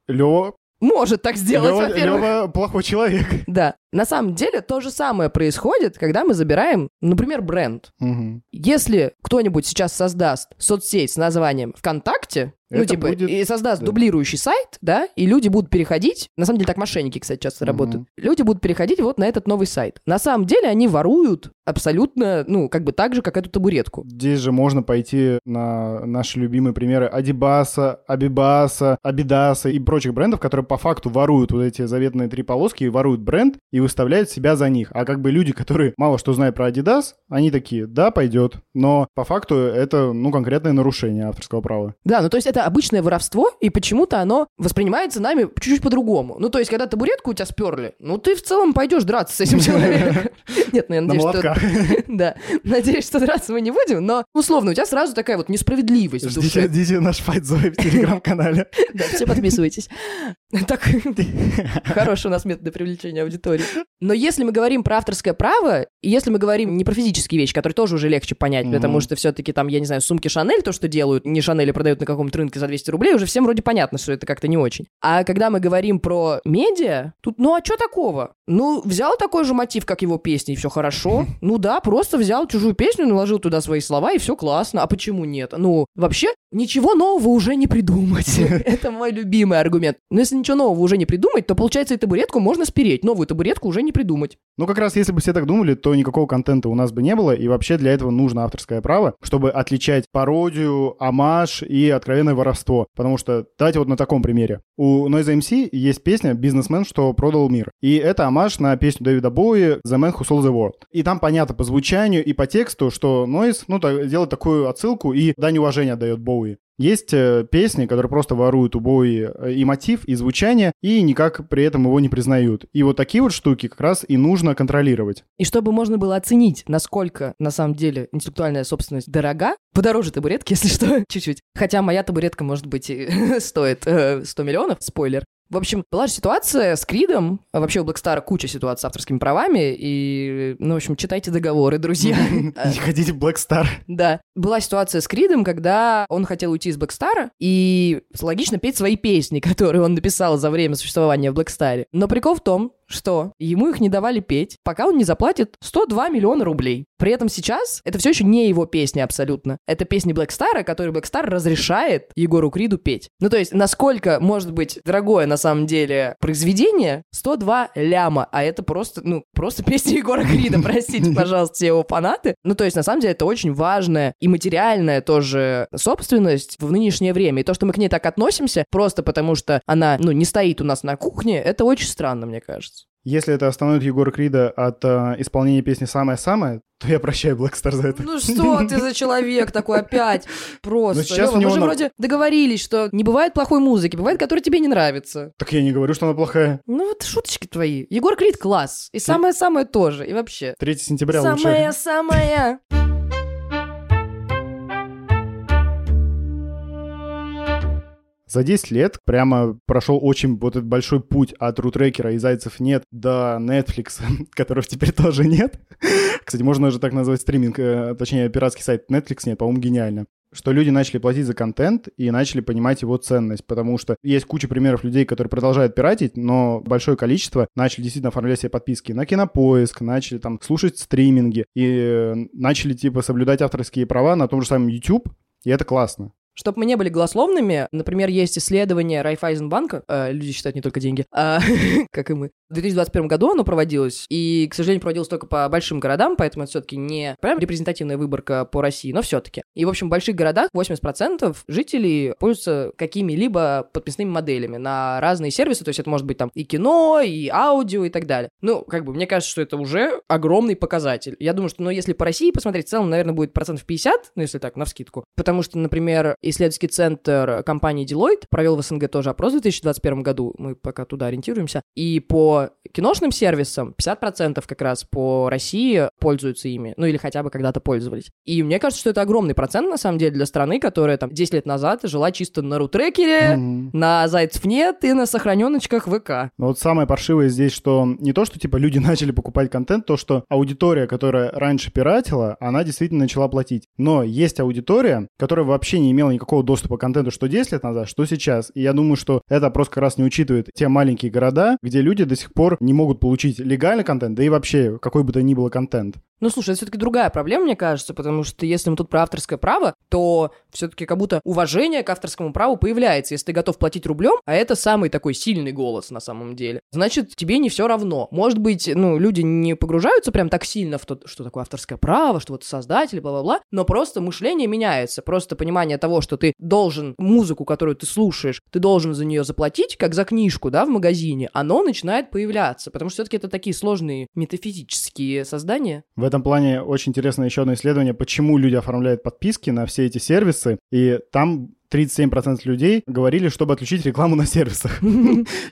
Лёва, Может так сделать, во-первых. Лёва плохой человек. Да. На самом деле то же самое происходит, когда мы забираем, например, бренд. Мгм. Если кто-нибудь сейчас создаст соцсеть с названием ВКонтакте, ну, Это типа, будет- и создаст да. дублирующий сайт, да, и люди будут переходить, на самом деле так мошенники, кстати, часто Мгм. работают, люди будут переходить вот на этот новый сайт. На самом деле они воруют абсолютно, ну, как бы так же, как эту табуретку. Здесь же можно пойти на наши любимые примеры Адибаса, Абибаса, Абидаса и прочих брендов, которые по факту воруют вот эти заветные три полоски и воруют бренд, и выставляет себя за них. А как бы люди, которые мало что знают про Adidas, они такие, да, пойдет. Но по факту это, ну, конкретное нарушение авторского права. Да, ну то есть это обычное воровство, и почему-то оно воспринимается нами чуть-чуть по-другому. Ну то есть, когда табуретку у тебя сперли, ну ты в целом пойдешь драться с этим человеком. *laughs* Нет, ну я надеюсь, что... *laughs* Да, надеюсь, что драться мы не будем, но условно у тебя сразу такая вот несправедливость в душе. Ждите наш файт Зои в телеграм-канале. *laughs* Да, все подписывайтесь. *laughs* Так, *laughs* хороший у нас метод привлечения аудитории. Но если мы говорим про авторское право, и если мы говорим не про физические вещи, которые тоже уже легче понять, потому что все-таки там, я не знаю, сумки Шанель, то, что делают, не Шанель продают на каком-то рынке за 200 рублей, уже всем вроде понятно, что это как-то не очень. А когда мы говорим про медиа, тут, ну а что такого? Ну, взял такой же мотив, как его песни, и все хорошо. *laughs* Ну да, просто взял чужую песню, наложил туда свои слова, и все классно. А почему нет? Ну, вообще, ничего нового уже не придумать. Это мой любимый аргумент. Но если ничего нового уже не придумать, то, получается, и табуретку можно спереть. Новую табуретку уже не придумать. Ну, как раз, если бы все так думали, то никакого контента у нас бы не было, и вообще для этого нужно авторское право, чтобы отличать пародию, амаш и откровенное воровство. Потому что, давайте вот на таком примере. У Noise MC есть песня «Бизнесмен, что продал мир». И это амаш на песню Дэвида Боуи «The Man Who Sold the World». И там понятно по звучанию и по тексту, что Noise, ну, делает такую отсылку и дань уважения дает Боуи. Есть э, песни, которые просто воруют у Боуи э, и мотив, и звучание, и никак при этом его не признают. И вот такие вот штуки как раз и нужно контролировать. И чтобы можно было оценить, насколько на самом деле интеллектуальная собственность дорога, подороже табуретки, *laughs* если что, чуть-чуть. Хотя моя табуретка, может быть, *laughs* стоит 100 э, миллионов, спойлер. В общем, была же ситуация с Кридом, а вообще у Black Star а куча ситуаций с авторскими правами, и, ну, в общем, читайте договоры, друзья. *laughs* Не ходите в Black Star. Да. Была ситуация с Кридом, когда он хотел уйти из Black Star а и логично петь свои песни, *laughs* которые он написал за время существования в Black Star е. Но прикол в том, что ему их не давали петь, пока он не заплатит 102 миллиона рублей. При этом сейчас это все еще не его песня абсолютно. Это песни Black Star, которые Black Star разрешает Егору Криду петь. Ну, то есть, насколько может быть дорогое на самом деле произведение? 102 ляма, а это просто, ну, просто песня Егора Крида, *laughs* простите, пожалуйста, его фанаты. Ну, то есть, на самом деле, это очень важная и материальная тоже собственность в нынешнее время. И то, что мы к ней так относимся, просто потому что она, ну, не стоит у нас на кухне, это очень странно, мне кажется. Если это остановит Егора Крида от э, исполнения песни «Самое-самое», то я прощаю Blackstar за это. Ну что ты за человек такой опять? *laughs* Просто. Но сейчас Лёва, мы же на... вроде договорились, что не бывает плохой музыки, бывает, которая тебе не нравится. Так я не говорю, что она плохая. Ну вот шуточки твои. Егор Крид класс. И самое-самое тоже. И вообще. 3 сентября лучше. Самое-самое. За 10 лет прямо прошел очень вот этот большой путь от рутрекера и зайцев нет до Netflix, *laughs* которых теперь тоже нет. Кстати, можно же так назвать стриминг, э, точнее, пиратский сайт Netflix нет, по-моему, гениально что люди начали платить за контент и начали понимать его ценность, потому что есть куча примеров людей, которые продолжают пиратить, но большое количество начали действительно оформлять себе подписки на кинопоиск, начали там слушать стриминги и э, начали типа соблюдать авторские права на том же самом YouTube, и это классно. Чтобы мы не были голословными, например, есть исследование Райфайзенбанка, э, люди считают не только деньги, а, *laughs* как и мы. В 2021 году оно проводилось, и, к сожалению, проводилось только по большим городам, поэтому это все-таки не прям репрезентативная выборка по России, но все-таки. И, в общем, в больших городах 80% жителей пользуются какими-либо подписными моделями на разные сервисы, то есть это может быть там и кино, и аудио, и так далее. Ну, как бы, мне кажется, что это уже огромный показатель. Я думаю, что, ну, если по России посмотреть, в целом, наверное, будет процентов 50, ну, если так, на вскидку. Потому что, например, исследовательский центр компании Deloitte провел в СНГ тоже опрос в 2021 году, мы пока туда ориентируемся, и по киношным сервисам 50% как раз по России пользуются ими, ну или хотя бы когда-то пользовались. И мне кажется, что это огромный процент, на самом деле, для страны, которая там 10 лет назад жила чисто на рутрекере, mm-hmm. на зайцев нет и на сохраненочках ВК. Но вот самое паршивое здесь, что не то, что типа люди *laughs* начали покупать контент, то, что аудитория, которая раньше пиратила, она действительно начала платить. Но есть аудитория, которая вообще не имела никакого доступа к контенту, что 10 лет назад, что сейчас. И я думаю, что это просто как раз не учитывает те маленькие города, где люди до сих пор не могут получить легальный контент, да и вообще какой бы то ни было контент. Ну, слушай, это все-таки другая проблема, мне кажется, потому что если мы тут про авторское право, то все-таки как будто уважение к авторскому праву появляется, если ты готов платить рублем, а это самый такой сильный голос на самом деле. Значит, тебе не все равно. Может быть, ну, люди не погружаются прям так сильно в то, что такое авторское право, что вот создатель, бла-бла-бла, но просто мышление меняется, просто понимание того, что ты должен музыку, которую ты слушаешь, ты должен за нее заплатить, как за книжку, да, в магазине, оно начинает появляться, потому что все-таки это такие сложные метафизические создания. В этом плане очень интересно еще одно исследование, почему люди оформляют подписки на все эти сервисы, и там 37% людей говорили, чтобы отключить рекламу на сервисах. *laughs*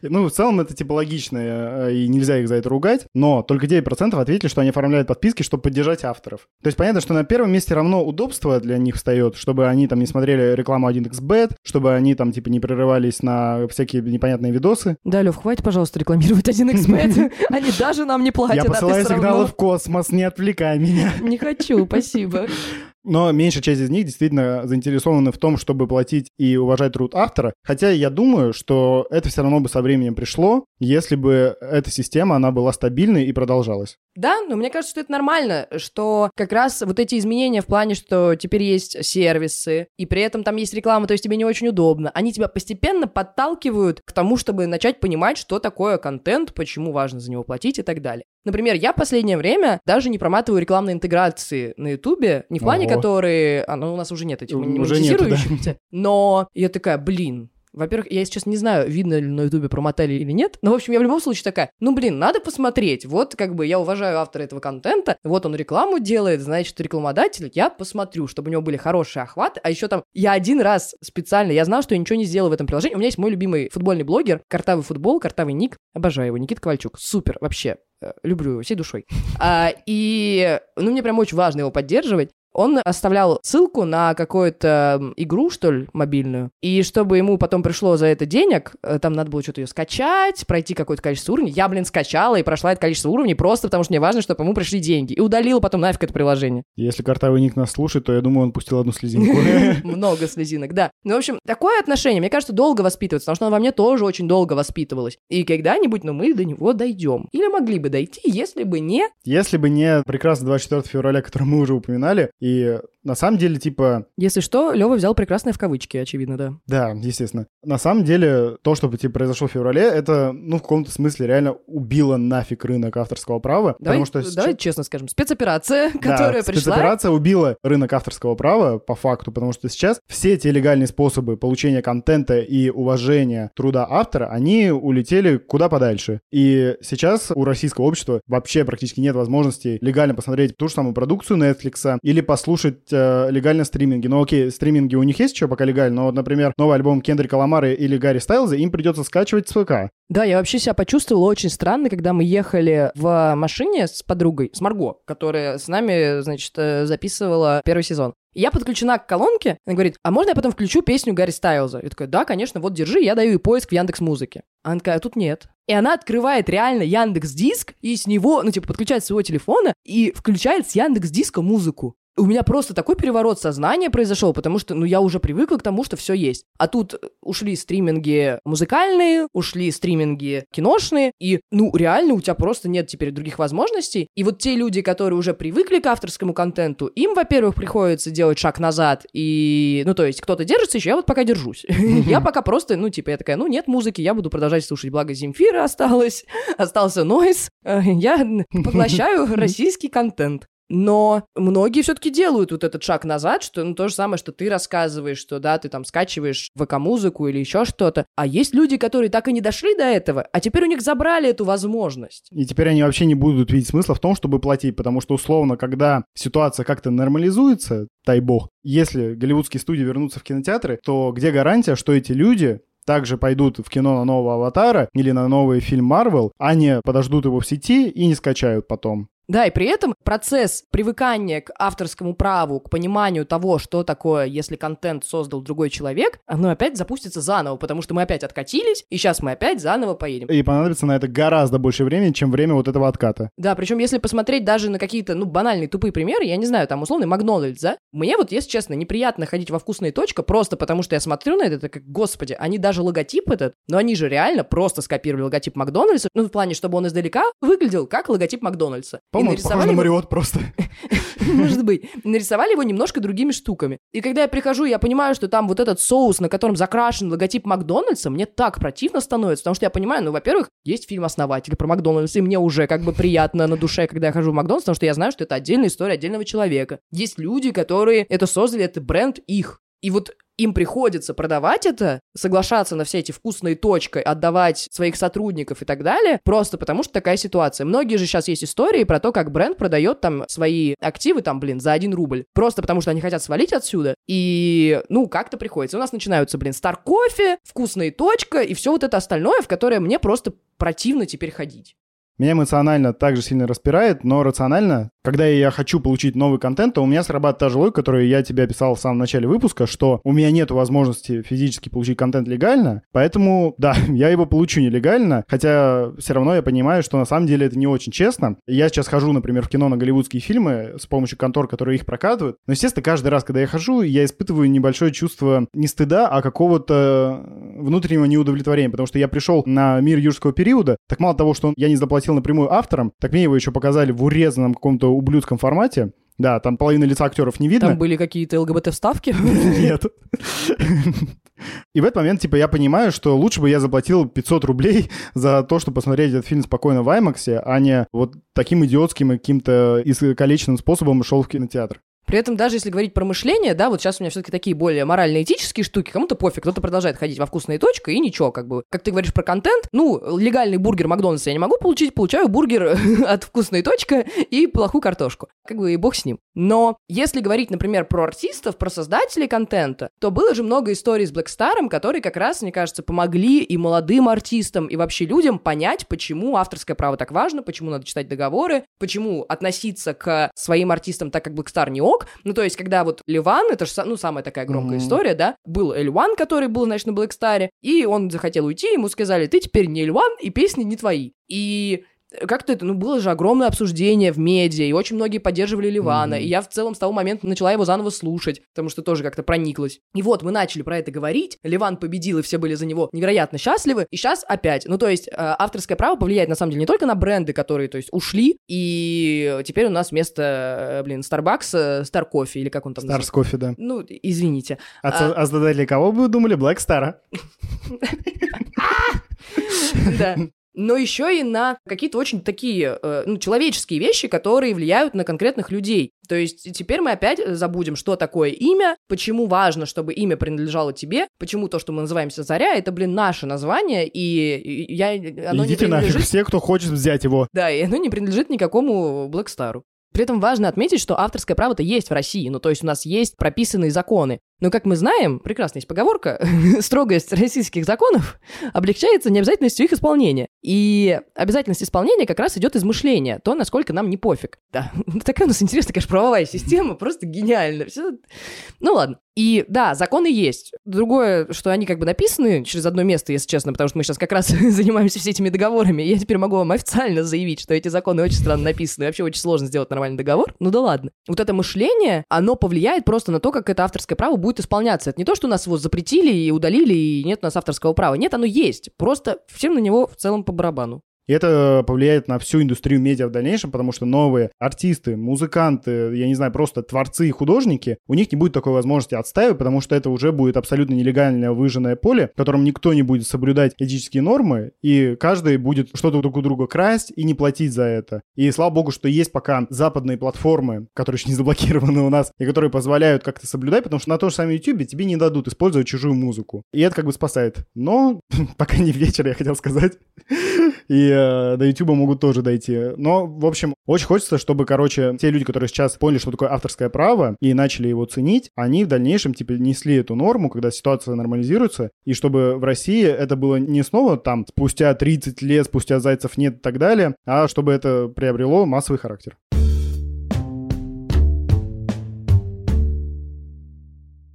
Ну, в целом это типа логично, э, и нельзя их за это ругать, но только 9% ответили, что они оформляют подписки, чтобы поддержать авторов. То есть понятно, что на первом месте равно удобство для них встает, чтобы они там не смотрели рекламу 1xbet, чтобы они там типа не прерывались на всякие непонятные видосы. Да, Лев, хватит, пожалуйста, рекламировать 1xbet. *laughs* Они даже нам не платят, Я а посылаю сигналы в космос, не отвлекай меня. Не хочу, спасибо. *laughs* Но меньшая часть из них действительно заинтересованы в том, чтобы платить и уважать труд автора. Хотя я думаю, что это все равно бы со временем пришло, если бы эта система, она была стабильной и продолжалась. Да, но мне кажется, что это нормально, что как раз вот эти изменения в плане, что теперь есть сервисы, и при этом там есть реклама, то есть тебе не очень удобно, они тебя постепенно подталкивают к тому, чтобы начать понимать, что такое контент, почему важно за него платить и так далее. Например, я в последнее время даже не проматываю рекламные интеграции на Ютубе, не в плане, Ого. которые... А, ну, у нас уже нет этих нету, да. монетизирующихся, но я такая, блин, во-первых, я сейчас не знаю, видно ли на Ютубе промотали или нет, но, в общем, я в любом случае такая, ну, блин, надо посмотреть, вот, как бы, я уважаю автора этого контента, вот он рекламу делает, значит, рекламодатель, я посмотрю, чтобы у него были хорошие охваты, а еще там, я один раз специально, я знал, что я ничего не сделал в этом приложении, у меня есть мой любимый футбольный блогер, Картавый футбол, Картавый ник, обожаю его, Никита Ковальчук, супер, вообще, э, люблю его всей душой. А, и, ну, мне прям очень важно его поддерживать, он оставлял ссылку на какую-то игру, что ли, мобильную. И чтобы ему потом пришло за это денег, э, там надо было что-то ее скачать, пройти какое-то количество уровней. Я, блин, скачала и прошла это количество уровней просто потому, что мне важно, чтобы ему пришли деньги. И удалила потом нафиг это приложение. Если картавый ник нас слушает, то я думаю, он пустил одну слезинку. *laughs* Много слезинок, да. Ну, в общем, такое отношение, мне кажется, долго воспитывается, потому что оно во мне тоже очень долго воспитывалось. И когда-нибудь, ну, мы до него дойдем. Или могли бы дойти, если бы не... Если бы не прекрасный 24 февраля, который мы уже упоминали, и на самом деле, типа, Если что, Лева взял прекрасное в кавычки, очевидно, да. да, естественно. На самом деле, то, что типа, произошло в феврале, это, ну, в каком-то смысле реально убило нафиг рынок авторского права, Давай, потому что давай честно скажем, спецоперация, *laughs* Да, которая пришла... спецоперация убила рынок авторского права, по факту, потому что сейчас все эти легальные способы получения контента и уважения труда автора, они улетели куда подальше. И сейчас у российского общества вообще практически нет возможности легально посмотреть ту же самую продукцию Netflix или послушать э, легально стриминги. Ну окей, стриминги у них есть еще пока легально, но вот, например, новый альбом Кендрика Ламары или Гарри Стайлза им придется скачивать с ВК. Да, я вообще себя почувствовала очень странно, когда мы ехали в машине с подругой, с Марго, которая с нами, значит, э, записывала первый сезон. И я подключена к колонке, она говорит, а можно я потом включу песню Гарри Стайлза? Я такая, да, конечно, вот держи, я даю ей поиск в Яндекс Музыке. Она такая, а тут нет. И она открывает реально Яндекс Диск и с него, ну, типа, подключает с своего телефона и включает с Яндекс Диска музыку. У меня просто такой переворот сознания произошел, потому что, ну, я уже привыкла к тому, что все есть. А тут э, ушли стриминги музыкальные, ушли стриминги киношные, и, ну, реально у тебя просто нет теперь других возможностей. И вот те люди, которые уже привыкли к авторскому контенту, им, во-первых, приходится делать шаг назад, и, ну, то есть кто-то держится еще, я вот пока держусь. *laughs* Я пока просто, ну, типа, я такая, ну, нет музыки, я буду продолжать слушать, благо Земфира осталась, *laughs* остался Нойс, Э, я поглощаю *laughs* российский контент. Но многие все-таки делают вот этот шаг назад, что ну, то же самое, что ты рассказываешь, что да, ты там скачиваешь ВК-музыку или еще что-то. А есть люди, которые так и не дошли до этого, а теперь у них забрали эту возможность. И теперь они вообще не будут видеть смысла в том, чтобы платить, потому что, условно, когда ситуация как-то нормализуется, дай бог, если голливудские студии вернутся в кинотеатры, то где гарантия, что эти люди также пойдут в кино на нового «Аватара» или на новый фильм «Марвел», а не подождут его в сети и не скачают потом. Да, и при этом процесс привыкания к авторскому праву, к пониманию того, что такое, если контент создал другой человек, оно опять запустится заново, потому что мы опять откатились, и сейчас мы опять заново поедем. И понадобится на это гораздо больше времени, чем время вот этого отката. Да, причем если посмотреть даже на какие-то, ну, банальные тупые примеры, я не знаю, там, условный Макдональдс, да? Мне вот, если честно, неприятно ходить во вкусная точка, просто потому что я смотрю на это, это как, господи, они даже логотип этот, но они же реально просто скопировали логотип Макдональдса, ну, в плане, чтобы он издалека выглядел как логотип Макдональдса. По-моему, похоже на Мариот просто. *laughs* Может быть. Нарисовали его немножко другими штуками. И когда я прихожу, я понимаю, что там вот этот соус, на котором закрашен логотип Макдональдса, мне так противно становится, потому что я понимаю, ну, во-первых, есть фильм «Основатель» про Макдональдс, и мне уже как бы приятно на душе, когда я хожу в Макдональдс, потому что я знаю, что это отдельная история отдельного человека. Есть люди, которые это создали, это бренд их. И вот им приходится продавать это, соглашаться на все эти вкусные точки, отдавать своих сотрудников и так далее, просто потому что такая ситуация. Многие же сейчас есть истории про то, как бренд продает там свои активы, там, блин, за один рубль, просто потому что они хотят свалить отсюда, и, ну, как-то приходится. У нас начинаются, блин, стар кофе, вкусные точка и все вот это остальное, в которое мне просто противно теперь ходить. Меня эмоционально также сильно распирает, но рационально, когда я хочу получить новый контент, то у меня срабатывает та же логика, которую я тебе описал в самом начале выпуска, что у меня нет возможности физически получить контент легально, поэтому, *laughs* да, я его получу нелегально, хотя все равно я понимаю, что на самом деле это не очень честно. Я сейчас хожу, например, в кино на голливудские фильмы с помощью контор, которые их прокатывают, но, естественно, каждый раз, когда я хожу, я испытываю небольшое чувство не стыда, а какого-то внутреннего неудовлетворения, потому что я пришел на мир юрского периода, так мало того, что я не заплатил напрямую авторам, так мне его еще показали в урезанном каком-то ублюдском формате. Да, там половина лица актеров не видно. Там были какие-то ЛГБТ-вставки? Нет. И в этот момент, типа, я понимаю, что лучше бы я заплатил 500 рублей за то, чтобы посмотреть этот фильм спокойно в IMAX, а не вот таким идиотским и каким-то искалеченным способом шел в кинотеатр. При этом даже если говорить про мышление, да, вот сейчас у меня все-таки такие более морально-этические штуки, кому-то пофиг, кто-то продолжает ходить во вкусные точка, и ничего, как бы. Как ты говоришь про контент, ну, легальный бургер Макдональдса я не могу получить, получаю бургер *laughs* от вкусной точка и плохую картошку. Как бы и бог с ним. Но если говорить, например, про артистов, про создателей контента, то было же много историй с Black Star ом, которые как раз, мне кажется, помогли и молодым артистам, и вообще людям понять, почему авторское право так важно, почему надо читать договоры, почему относиться к своим артистам так, как Black Star не ок. Ну, то есть, когда вот Леван, это же, ну, самая такая громкая Мгм. история, да, был L'One, который был, значит, на Black Star е, и он захотел уйти, ему сказали, ты теперь не L'One, и песни не твои. И как-то это, ну, было же огромное обсуждение в медиа, и очень многие поддерживали Левана, Мгм. и я в целом с того момента начала его заново слушать, потому что тоже как-то прониклась. И вот мы начали про это говорить, Леван победил, и все были за него невероятно счастливы, и сейчас опять, ну, то есть э, авторское право повлияет, на самом деле, не только на бренды, которые, то есть, ушли, и теперь у нас вместо, э, блин, Starbucks, э, Star Coffee, или как он там Старс кофе, да. Ну, извините. А, со- а создатели кого бы вы думали? Black Star. *laughs* Да. Но еще и на какие-то очень такие, э, ну, человеческие вещи, которые влияют на конкретных людей. То есть теперь мы опять забудем, что такое имя, почему важно, чтобы имя принадлежало тебе, почему то, что мы называемся Заря, это, блин, наше название, и я, оно не Идите нафиг, принадлежит... все, кто хочет взять его. Да, и оно не принадлежит никакому Блэкстару. При этом важно отметить, что авторское право-то есть в России, ну то есть у нас есть прописанные законы. Но, как мы знаем, прекрасно есть поговорка, *laughs* строгость российских законов облегчается необязательностью их исполнения. И обязательность исполнения как раз идет из мышления, то, насколько нам не пофиг. Да, *laughs* такая у нас интересная, конечно, правовая система, просто гениально. Все... Ну ладно. И да, законы есть. Другое, что они как бы написаны через одно место, если честно, потому что мы сейчас как раз *laughs* занимаемся всеми этими договорами. Я теперь могу вам официально заявить, что эти законы очень странно написаны. Вообще очень сложно сделать нормальный договор. Ну да ладно. Вот это мышление, оно повлияет просто на то, как это авторское право будет исполняться. Это не то, что нас его запретили и удалили, и нет у нас авторского права. Нет, оно есть. Просто всем на него в целом по барабану. И это повлияет на всю индустрию медиа в дальнейшем, потому что новые артисты, музыканты, я не знаю, просто творцы и художники, у них не будет такой возможности отстаивать, потому что это уже будет абсолютно нелегальное выжженное поле, в котором никто не будет соблюдать этические нормы, и каждый будет что-то друг у друга красть и не платить за это. И слава богу, что есть пока западные платформы, которые еще не заблокированы у нас, и которые позволяют как-то соблюдать, потому что на том же самом YouTube тебе не дадут использовать чужую музыку. И это как бы спасает. Но *laughs* пока не вечер, я хотел сказать. *laughs* И э, до YouTube могут тоже дойти. Но, в общем, очень хочется, чтобы, короче, те люди, которые сейчас поняли, что такое авторское право, и начали его ценить, они в дальнейшем, типа, несли эту норму, когда ситуация нормализируется, и чтобы в России это было не снова там спустя 30 лет, спустя зайцев нет и так далее, а чтобы это приобрело массовый характер.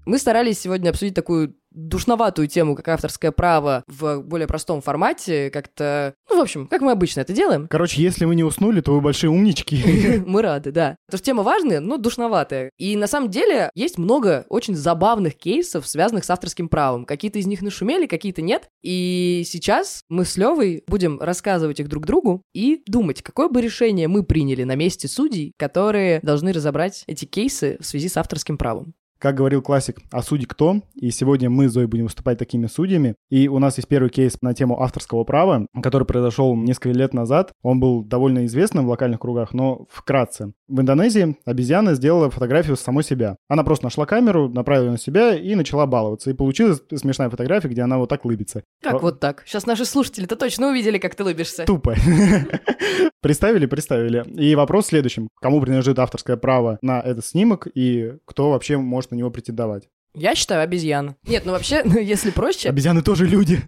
Мы старались сегодня обсудить такую душноватую тему, как авторское право в более простом формате, как-то... Ну, в общем, как мы обычно это делаем. Короче, если вы не уснули, то вы большие умнички. *laughs* Мы рады, да. Потому что тема важная, но душноватая. И на самом деле есть много очень забавных кейсов, связанных с авторским правом. Какие-то из них нашумели, какие-то нет. И сейчас мы с Левой будем рассказывать их друг другу и думать, какое бы решение мы приняли на месте судей, которые должны разобрать эти кейсы в связи с авторским правом. Как говорил классик, а судьи кто? И сегодня мы с Зоей будем выступать такими судьями. И у нас есть первый кейс на тему авторского права, который произошел несколько лет назад. Он был довольно известным в локальных кругах, но вкратце. В Индонезии обезьяна сделала фотографию самой себя. Она просто нашла камеру, направила ее на себя и начала баловаться. И получилась смешная фотография, где она вот так лыбится. Как вот так? Сейчас наши слушатели-то точно увидели, как ты лыбишься. Тупо. *laughs* Представили, представили. И вопрос в следующем. Кому принадлежит авторское право на этот снимок и кто вообще может на него претендовать? Я считаю обезьян. Нет, ну вообще, *laughs* ну, если проще... Обезьяны тоже люди.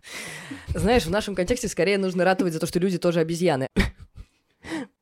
Знаешь, в нашем контексте скорее нужно ратовать за то, что люди тоже обезьяны. *laughs*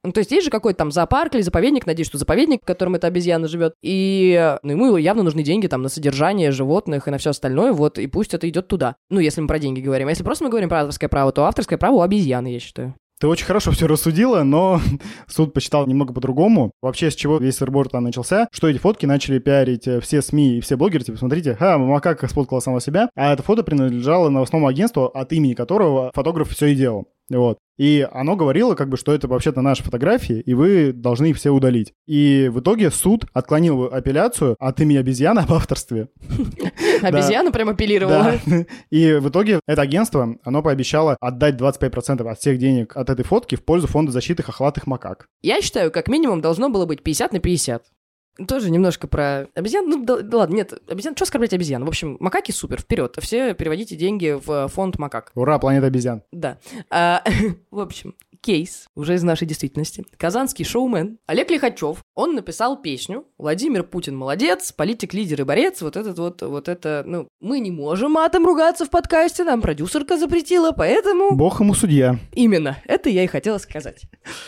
Ну, то есть есть же какой-то там зоопарк или заповедник, надеюсь, что заповедник, в котором эта обезьяна живет, и ну, ему явно нужны деньги там на содержание животных и на все остальное, вот, и пусть это идет туда. Ну, если мы про деньги говорим. А если просто мы говорим про авторское право, то авторское право у обезьяны, я считаю. Ты очень хорошо *laughs* все рассудила, но *laughs* суд посчитал немного по-другому. Вообще, с чего весь сырбор там начался, что эти фотки начали пиарить э, все СМИ и все блогеры, типа, смотрите, ха, макака сфоткала сама себя, а это фото принадлежало новостному агентству, от имени которого фотограф все и делал. Вот. И оно говорило, как бы, что это вообще-то наши фотографии, и вы должны их все удалить. И в итоге суд отклонил апелляцию от имени обезьяны об авторстве. *laughs* *laughs* Обезьяна прям апеллировала. *laughs* И в итоге это агентство, оно пообещало отдать 25% от всех денег от этой фотки в пользу фонда защиты хохлатых макак. Я считаю, как минимум должно было быть 50 на 50. Тоже немножко про обезьян. Ну, да, да ладно, нет, обезьян. Что оскорблять обезьян? В общем, макаки супер, вперед. Все переводите деньги в фонд макак. Ура, планета обезьян. Да. А, *laughs* в общем, кейс уже из нашей действительности. Казанский шоумен Олег Лихачев, он написал песню «Владимир Путин молодец, политик, лидер и борец». Вот этот вот, вот это, ну, мы не можем матом ругаться в подкасте, нам продюсерка запретила, поэтому... Бог ему судья. Именно, это я и хотела сказать.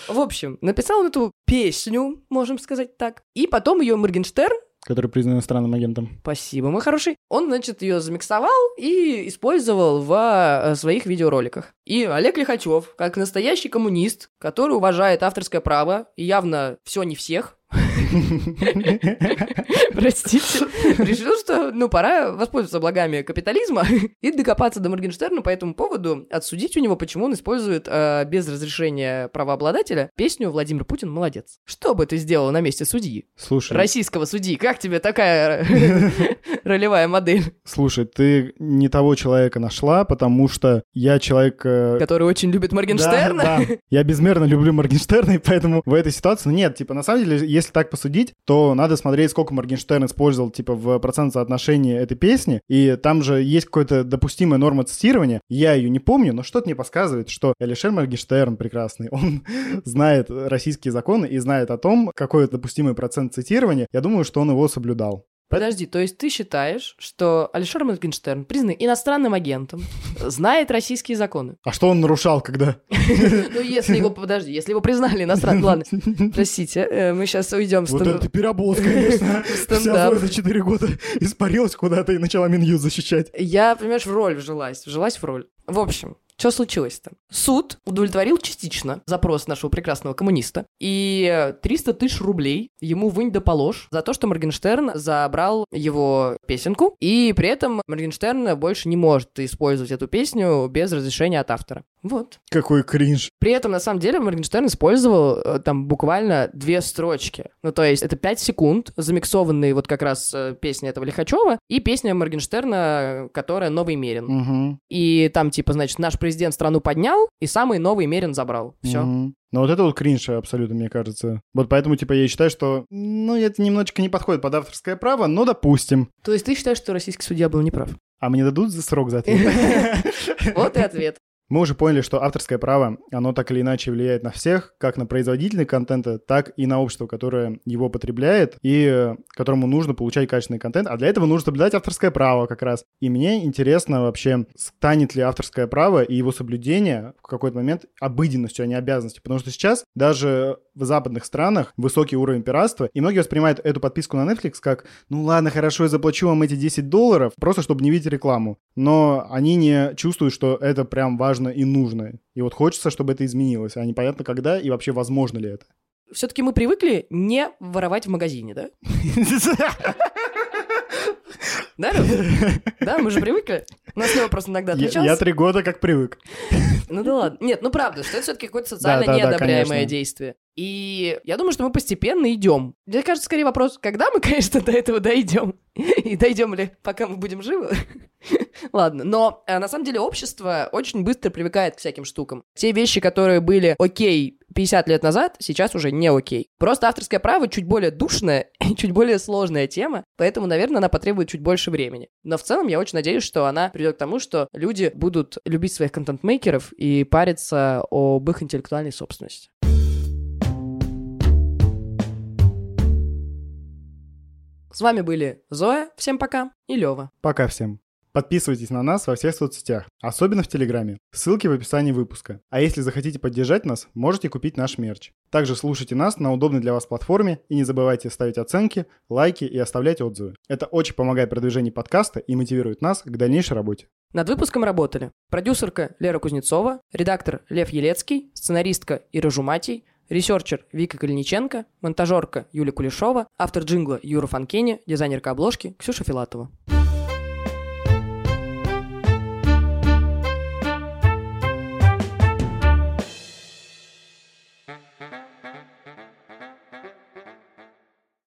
В общем, написал он эту песню, можем сказать так, и потом ее Моргенштерн который признан иностранным агентом. Спасибо, мой хороший. Он, значит, ее замиксовал и использовал в э, своих видеороликах. И Олег Лихачев, как настоящий коммунист, который уважает авторское право, и явно все не всех, *laughs* *laughs* Простите. Решил, что, ну, пора воспользоваться благами капитализма *laughs* и докопаться до Моргенштерна по этому поводу, отсудить у него, почему он использует э, без разрешения правообладателя песню «Владимир Путин молодец». Что бы ты сделал на месте судьи? Слушай. Российского судьи. Как тебе такая *laughs* ролевая модель? Слушай, ты не того человека нашла, потому что я человек... Э, Который очень любит Моргенштерна? Да, да. Я безмерно люблю Моргенштерна, и поэтому в этой ситуации... Ну, нет, типа, на самом деле, если так посудить, то надо смотреть, сколько Моргенштерн использовал, типа, в процент соотношении этой песни, и там же есть какая-то допустимая норма цитирования, я ее не помню, но что-то мне подсказывает, что Алишер Моргенштерн прекрасный, он *laughs* знает российские законы и знает о том, какой допустимый процент цитирования, я думаю, что он его соблюдал. Подожди, то есть ты считаешь, что Алишер Моргенштерн признан иностранным агентом, знает российские законы? А что он нарушал, когда? *laughs* Ну, если его, подожди, если его признали иностранным... Ладно, простите, э, мы *laughs* сейчас уйдем. Вот это перебол, конечно. Вся за 4 года испарилась куда-то и начала Минюст защищать. Я, понимаешь, в роль вжилась, вжилась в роль. В общем, что случилось-то? Суд удовлетворил частично запрос нашего прекрасного коммуниста, и 300 тысяч рублей ему вынь да положь за то, что Моргенштерн забрал его песенку, и при этом Моргенштерн больше не может использовать эту песню без разрешения от автора. Вот. Какой кринж. При этом, на самом деле, Моргенштерн использовал э, там буквально две строчки. Ну, то есть это 5 секунд, замиксованные вот как раз э, песни этого Лихачева и песня Моргенштерна, которая «Новый Мерин». Угу. И там, типа, значит, наш президент страну поднял, и самый новый Мерин забрал. Все. Угу. Ну вот это вот кринж абсолютно, мне кажется. Вот поэтому, типа, я считаю, что, ну, это немножечко не подходит под авторское право, но допустим. То есть ты считаешь, что российский судья был неправ? А мне дадут за срок за ответ? *laughs* Вот и ответ. Мы уже поняли, что авторское право, оно так или иначе влияет на всех, как на производителей контента, так и на общество, которое его потребляет и э, которому нужно получать качественный контент. А для этого нужно соблюдать авторское право как раз. И мне интересно вообще, станет ли авторское право и его соблюдение в какой-то момент обыденностью, а не обязанностью. Потому что сейчас даже в западных странах высокий уровень пиратства, и многие воспринимают эту подписку на Netflix как, ну ладно, хорошо, я заплачу вам эти 10 долларов, просто чтобы не видеть рекламу. Но они не чувствуют, что это прям важно и нужно. И вот хочется, чтобы это изменилось, а непонятно когда и вообще возможно ли это. Все-таки мы привыкли не воровать в магазине, да? Да, Да, мы же привыкли. У нас Лева просто иногда отличался. Я три года как привык. Ну да ладно. Нет, ну правда, что это все-таки какое-то социально неодобряемое действие. И я думаю, что мы постепенно идем. Мне кажется, скорее вопрос, когда мы, конечно, до этого дойдем. И дойдем ли, пока мы будем живы. Ладно, но а, на самом деле общество очень быстро привыкает к всяким штукам. Те вещи, которые были окей 50 лет назад, сейчас уже не окей. Просто авторское право чуть более душная *laughs* и чуть более сложная тема, поэтому, наверное, она потребует чуть больше времени. Но в целом я очень надеюсь, что она придет к тому, что люди будут любить своих контент-мейкеров и париться об их интеллектуальной собственности. С вами были Зоя, всем пока, и Лева. Пока всем. Подписывайтесь на нас во всех соцсетях, особенно в Телеграме. Ссылки в описании выпуска. А если захотите поддержать нас, можете купить наш мерч. Также слушайте нас на удобной для вас платформе и не забывайте ставить оценки, лайки и оставлять отзывы. Это очень помогает продвижению подкаста и мотивирует нас к дальнейшей работе. Над выпуском работали продюсерка Лера Кузнецова, редактор Лев Елецкий, сценаристка Ира Жуматий, ресерчер Вика Калиниченко, монтажерка Юлия Кулешова, автор джингла Юра Фанкени, дизайнерка обложки Ксюша Филатова.